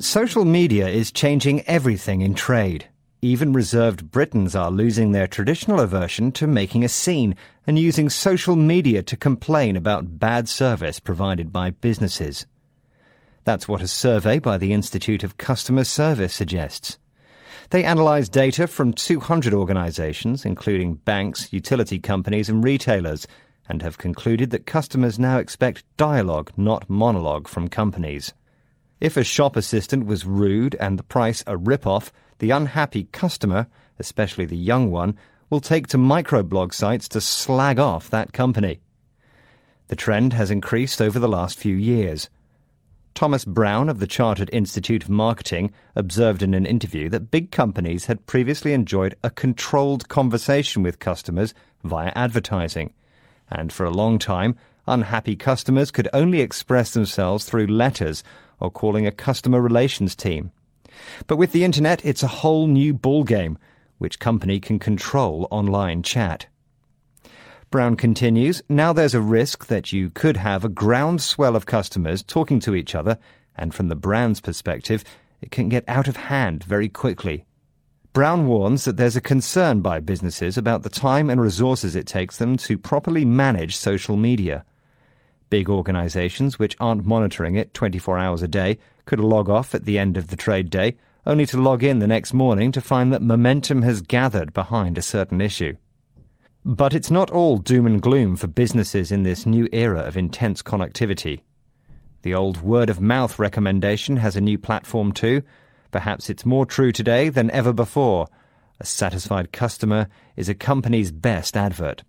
Social media is changing everything in trade. Even reserved Britons are losing their traditional aversion to making a scene and using social media to complain about bad service provided by businesses. That's what a survey by the Institute of Customer Service suggests. They analysed data from 200 organisations, including banks, utility companies, and retailers, and have concluded that customers now expect dialogue, not monologue, from companies. If a shop assistant was rude and the price a rip-off, the unhappy customer, especially the young one, will take to microblog sites to slag off that company. The trend has increased over the last few years. Thomas Brown of the Chartered Institute of Marketing observed in an interview that big companies had previously enjoyed a controlled conversation with customers via advertising. And for a long time, unhappy customers could only express themselves through letters or calling a customer relations team. But with the internet, it's a whole new ballgame. Which company can control online chat? Brown continues, now there's a risk that you could have a groundswell of customers talking to each other, and from the brand's perspective, it can get out of hand very quickly. Brown warns that there's a concern by businesses about the time and resources it takes them to properly manage social media. Big organizations which aren't monitoring it 24 hours a day could log off at the end of the trade day, only to log in the next morning to find that momentum has gathered behind a certain issue. But it's not all doom and gloom for businesses in this new era of intense connectivity. The old word of mouth recommendation has a new platform too. Perhaps it's more true today than ever before. A satisfied customer is a company's best advert.